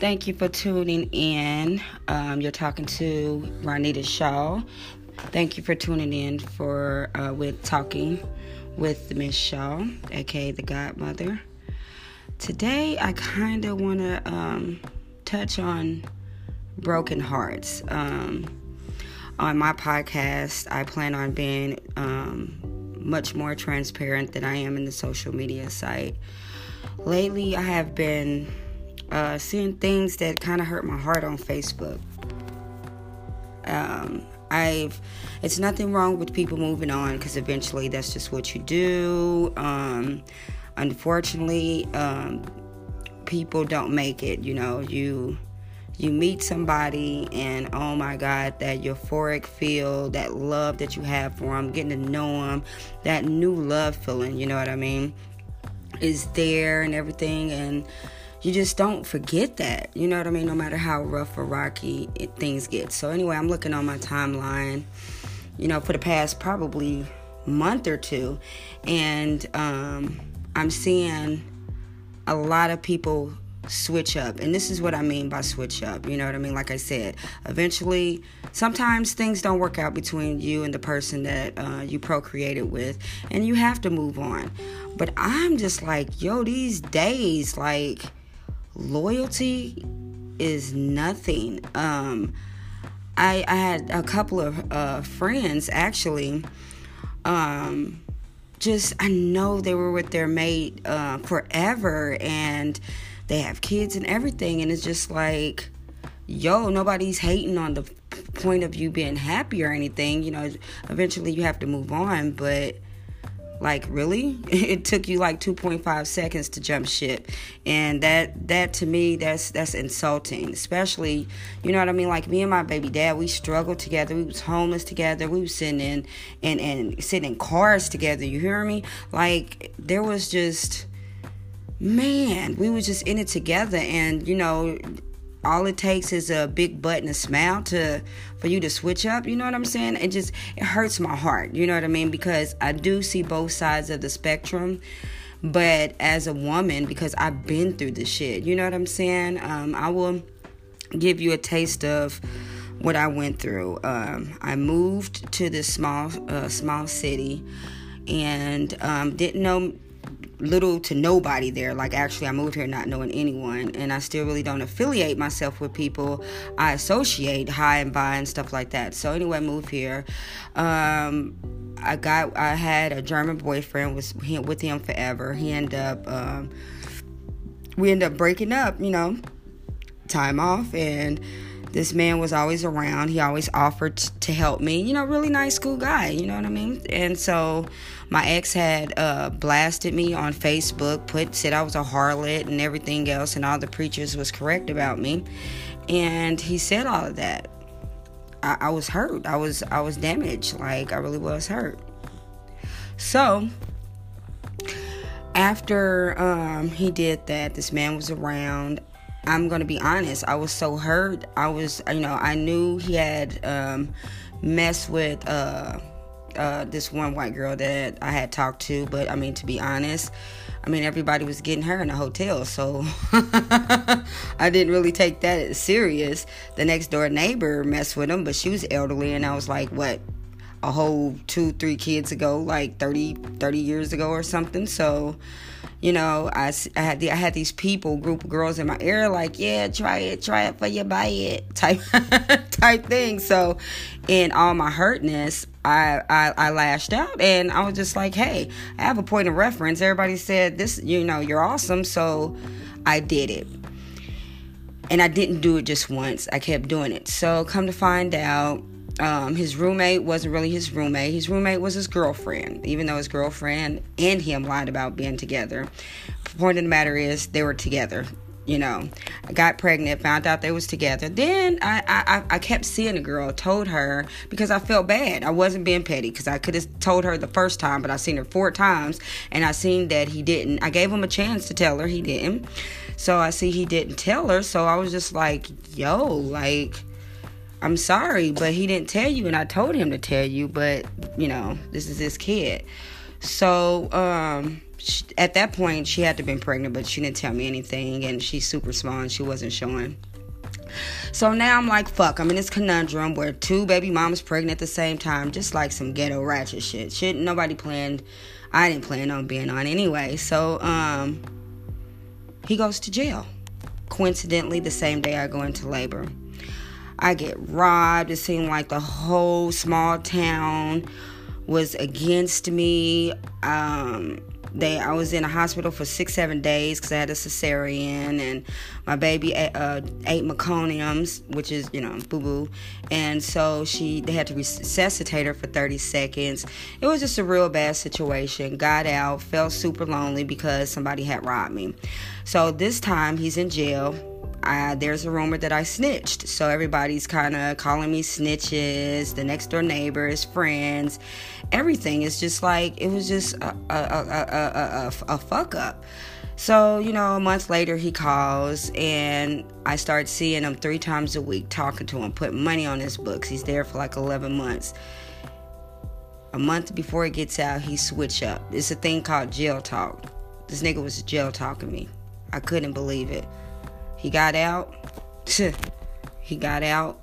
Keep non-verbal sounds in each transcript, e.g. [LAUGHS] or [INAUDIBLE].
Thank you for tuning in. Um, you're talking to Ronita Shaw. Thank you for tuning in for uh, with talking with Miss Shaw, aka the Godmother. Today, I kind of want to um, touch on broken hearts. Um, on my podcast, I plan on being um, much more transparent than I am in the social media site. Lately, I have been uh, seeing things that kind of hurt my heart on Facebook. Um, I've it's nothing wrong with people moving on because eventually that's just what you do. Um, unfortunately, um, people don't make it. You know, you you meet somebody and oh my god that euphoric feel that love that you have for them getting to know them that new love feeling you know what i mean is there and everything and you just don't forget that. You know what I mean? No matter how rough or rocky it, things get. So, anyway, I'm looking on my timeline, you know, for the past probably month or two, and um, I'm seeing a lot of people switch up. And this is what I mean by switch up. You know what I mean? Like I said, eventually, sometimes things don't work out between you and the person that uh, you procreated with, and you have to move on. But I'm just like, yo, these days, like, loyalty is nothing. Um, I, I had a couple of uh, friends actually. Um, just I know they were with their mate uh, forever, and they have kids and everything, and it's just like, yo, nobody's hating on the point of you being happy or anything. You know, eventually you have to move on, but like really? [LAUGHS] It took you like 2.5 seconds to jump ship. And that that to me that's that's insulting especially you know what i mean? Like me and my baby dad we struggled together. We was homeless together. We was sitting in and and sitting in cars together. You hear me? Like there was just man we was just in it together. And you know all it takes is a big butt and a smile to for you to switch up you know what i'm saying? It just it hurts my heart you know what i mean? Because i do see both sides of the spectrum but as a woman because i've been through the shit you know what i'm saying? Um, i will give you a taste of what i went through. Um, i moved to this small uh, small city and um, didn't know little to nobody there. Like, actually, I moved here not knowing anyone, and I still really don't affiliate myself with people I associate hi and bye and stuff like that. So, anyway, I moved here. Um, I got, I had a German boyfriend, was with him forever. He ended up, um, we ended up breaking up, you know, time off, and this man was always around. He always offered to help me. You know, really nice, cool guy. You know what I mean? And so my ex had uh, blasted me on Facebook, put said I was a harlot and everything else, and all the preachers was correct about me. And he said all of that. I, I was hurt. I was I was damaged. Like I really was hurt. So after um, he did that, this man was around. I'm gonna be honest. I was so hurt. I was, you know, I knew he had um, messed with uh, uh, this one white girl that I had talked to. But I mean, to be honest, I mean everybody was getting her in a hotel, so [LAUGHS] I didn't really take that serious. The next door neighbor messed with him, but she was elderly, and I was like, what? A whole two, three kids ago, like 30, 30 years ago or something. So you know, I, I had the, I had these people, group of girls in my ear, like, yeah, try it, try it for you, buy it, [LAUGHS] type type thing. So, in all my hurtness, I, I I lashed out, and I was just like, hey, I have a point of reference. Everybody said this, you know, you're awesome, so I did it. And I didn't do it just once. I kept doing it. So, come to find out, um, his roommate wasn't really his roommate. His roommate was his girlfriend, even though his girlfriend and him lied about being together. The point of the matter is, they were together. You know, I got pregnant, found out they was together. Then I, I, I kept seeing the girl, told her because I felt bad. I wasn't being petty because I could have told her the first time, but I seen her four times and I seen that he didn't. I gave him a chance to tell her, he didn't. So I see he didn't tell her. So I was just like, yo, like I'm sorry, but he didn't tell you, and I told him to tell you, but you know, this is his kid. So um, she, at that point, she had to been pregnant, but she didn't tell me anything, and she's super small and she wasn't showing. So now I'm like, fuck, I'm in this conundrum where two baby mamas pregnant at the same time, just like some ghetto ratchet shit. Shit, nobody planned. I didn't plan on being on anyway. So, um, he goes to jail. Coincidentally, the same day I go into labor. I get robbed. It seemed like the whole small town was against me. Um, they I was in a hospital for six seven days because I had a cesarean and my baby uh, ate meconiums, which is you know boo boo, and so she they had to resuscitate her for 30 seconds. It was just a real bad situation. Got out, felt super lonely because somebody had robbed me. So this time he's in jail I, there's a rumor that I snitched. So everybody's kind of calling me snitches, the next door neighbors, friends, everything. It's just like, it was just a, a, a, a, fuck up. So, you know, a month later he calls and I start seeing him three times a week, talking to him, putting money on his books. He's there for like 11 months. A month before he gets out, he switch up. It's a thing called jail talk. This nigga was jail talking me. I couldn't believe it. He got out. [LAUGHS] he got out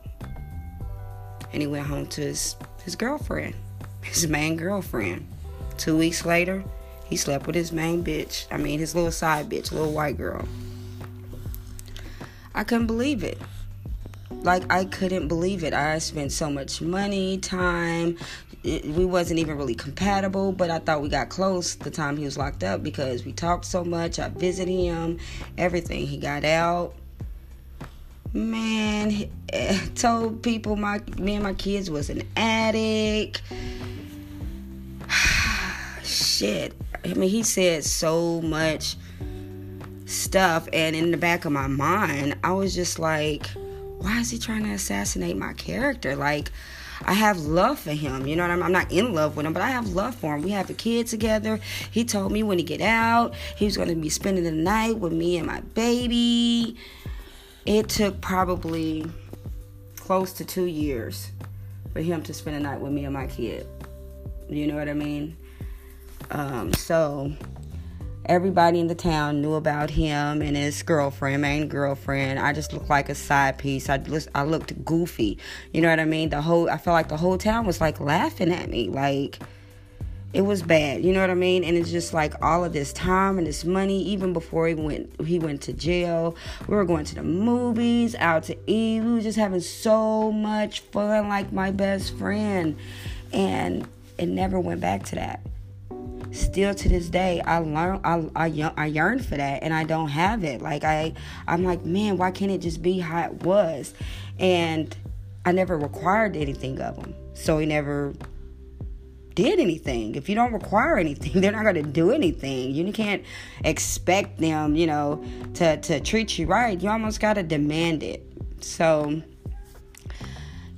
and he went home to his, his girlfriend, his main girlfriend. Two weeks later, he slept with his main bitch. I mean, his little side bitch, little white girl. I couldn't believe it. Like, I couldn't believe it. I spent so much money, time. It, we wasn't even really compatible, but I thought we got close the time he was locked up because we talked so much. I visited him, everything. He got out. Man, he, eh, told people my me and my kids was an addict. [SIGHS] Shit. I mean, he said so much stuff, and in the back of my mind, I was just like, why is he trying to assassinate my character? Like, I have love for him. You know what I mean? I'm not in love with him, but I have love for him. We have a kid together. He told me when he get out, he was going to be spending the night with me and my baby. It took probably close to two years for him to spend the night with me and my kid. You know what I mean? Um, so everybody in the town knew about him and his girlfriend, main girlfriend. I just looked like a side piece. I just, I looked goofy. You know what I mean? The whole I felt like the whole town was like laughing at me, like it was bad. You know what I mean? And it's just like all of this time and this money. Even before he went, he went to jail. We were going to the movies, out to eat. We were just having so much fun, like my best friend, and it never went back to that still to this day i learn I, I, I yearn for that and i don't have it. Like i i'm like man why can't it just be how it was? And i never required anything of them so he never did anything. If you don't require anything [LAUGHS] they're not going to do anything. You can't expect them you know to to treat you right. You almost got to demand it. So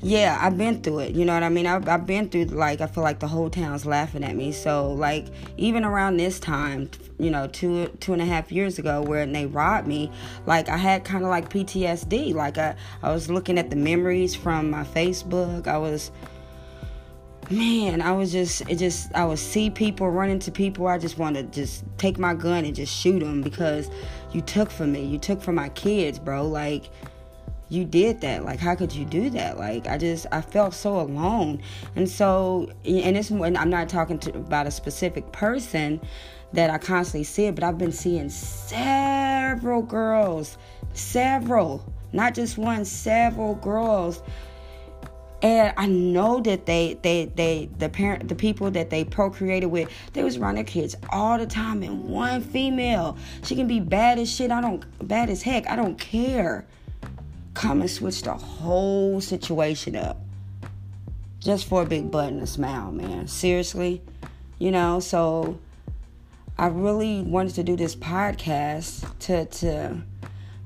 yeah, I've been through it. You know what I mean? I've, I've been through, like, I feel like the whole town's laughing at me. So, like, even around this time, you know, two two and a half years ago, where they robbed me, like, I had kind of like PTSD. Like, I, I was looking at the memories from my Facebook. I was, man, I was just, it just, I would see people running to people. I just want to just take my gun and just shoot them because you took from me. You took from my kids, bro. Like, you did that like how could you do that like i just i felt so alone and so and it's and i'm not talking to, about a specific person that i constantly see it but i've been seeing several girls several not just one several girls and I know that they, they, they, the parent, the people that they procreated with, they was around their kids all the time. And one female, she can be bad as shit. I don't, bad as heck. I don't care come and switch the whole situation up just for a big butt and a smile, man. Seriously, you know. So I really wanted to do this podcast to to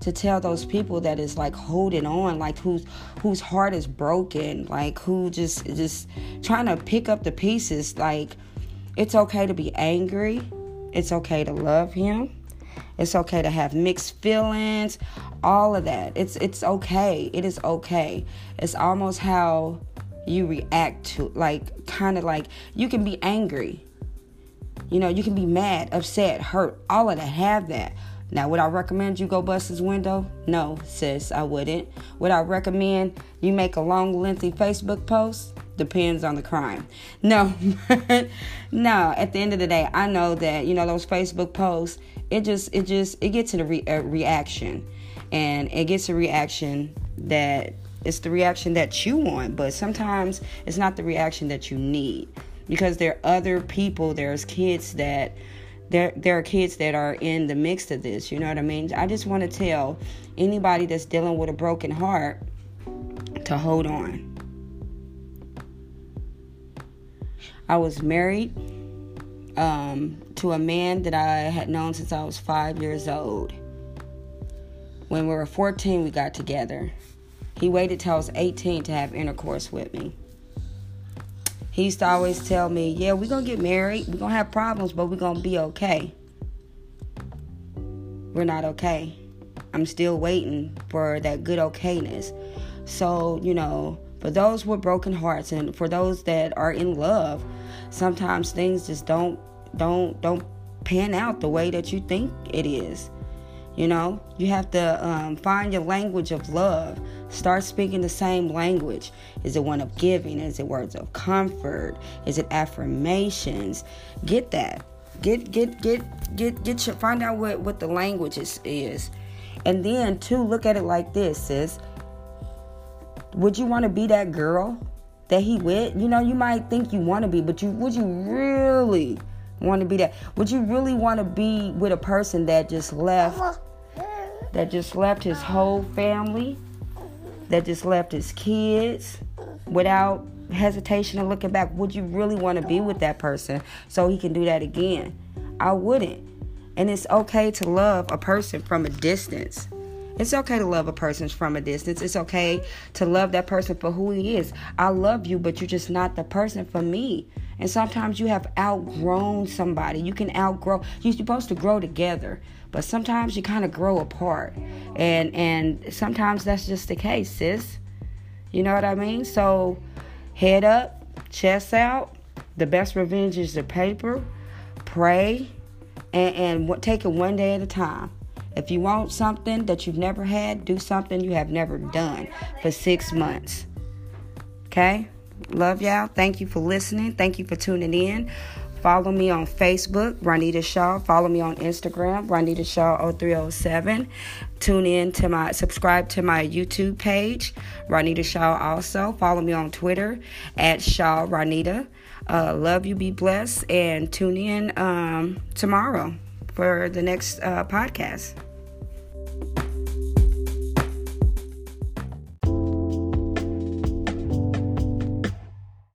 to tell those people that is like holding on, like whose whose heart is broken, like who just just trying to pick up the pieces. Like it's okay to be angry. It's okay to love him. It's okay to have mixed feelings, all of that. It's it's okay. It is okay. It's almost how you react to like kind of like you can be angry. You know, you can be mad, upset, hurt, all of that. Have that. Now, would I recommend you go bust his window? No, sis, I wouldn't. Would I recommend you make a long, lengthy Facebook post? Depends on the crime. No, [LAUGHS] no. At the end of the day, I know that you know those Facebook posts. It just, it just, it gets a, re- a reaction, and it gets a reaction that it's the reaction that you want, but sometimes it's not the reaction that you need because there are other people, there's kids that there there are kids that are in the mix of this, you know what I mean? I just want to tell anybody that's dealing with a broken heart to hold on. I was married um, to a man that I had known since I was five years old. When we were 14, we got together. He waited till I was 18 to have intercourse with me. He used to always tell me, Yeah, we're going to get married. We're going to have problems, but we're going to be okay. We're not okay. I'm still waiting for that good okayness. So, you know, for those with broken hearts and for those that are in love, sometimes things just don't don't don't pan out the way that you think it is. You know, you have to um, find your language of love. Start speaking the same language. Is it one of giving? Is it words of comfort? Is it affirmations? Get that. Get get get get get your find out what what the language is, is. and then two look at it like this, sis. Would you want to be that girl that he with? You know, you might think you want to be, but you would you really? want to be that? Would you really want to be with a person that just left that just left his whole family, that just left his kids without hesitation and looking back? Would you really want to be with that person so he can do that again? I wouldn't. And it's okay to love a person from a distance. It's okay to love a person from a distance. It's okay to love that person for who he is. I love you, but you're just not the person for me. And sometimes you have outgrown somebody. You can outgrow. You're supposed to grow together, but sometimes you kind of grow apart. And and sometimes that's just the case, sis. You know what I mean? So head up, chest out. The best revenge is the paper. Pray and, and take it one day at a time. If you want something that you've never had, do something you have never done for six months. Okay? Love y'all. Thank you for listening. Thank you for tuning in. Follow me on Facebook, Ronita Shaw. Follow me on Instagram, Ronita Shaw 0307. Tune in to my, subscribe to my YouTube page, Ronita Shaw also. Follow me on Twitter at Shaw Ronita. Uh, love you, be blessed, and tune in um, tomorrow for the next uh, podcast.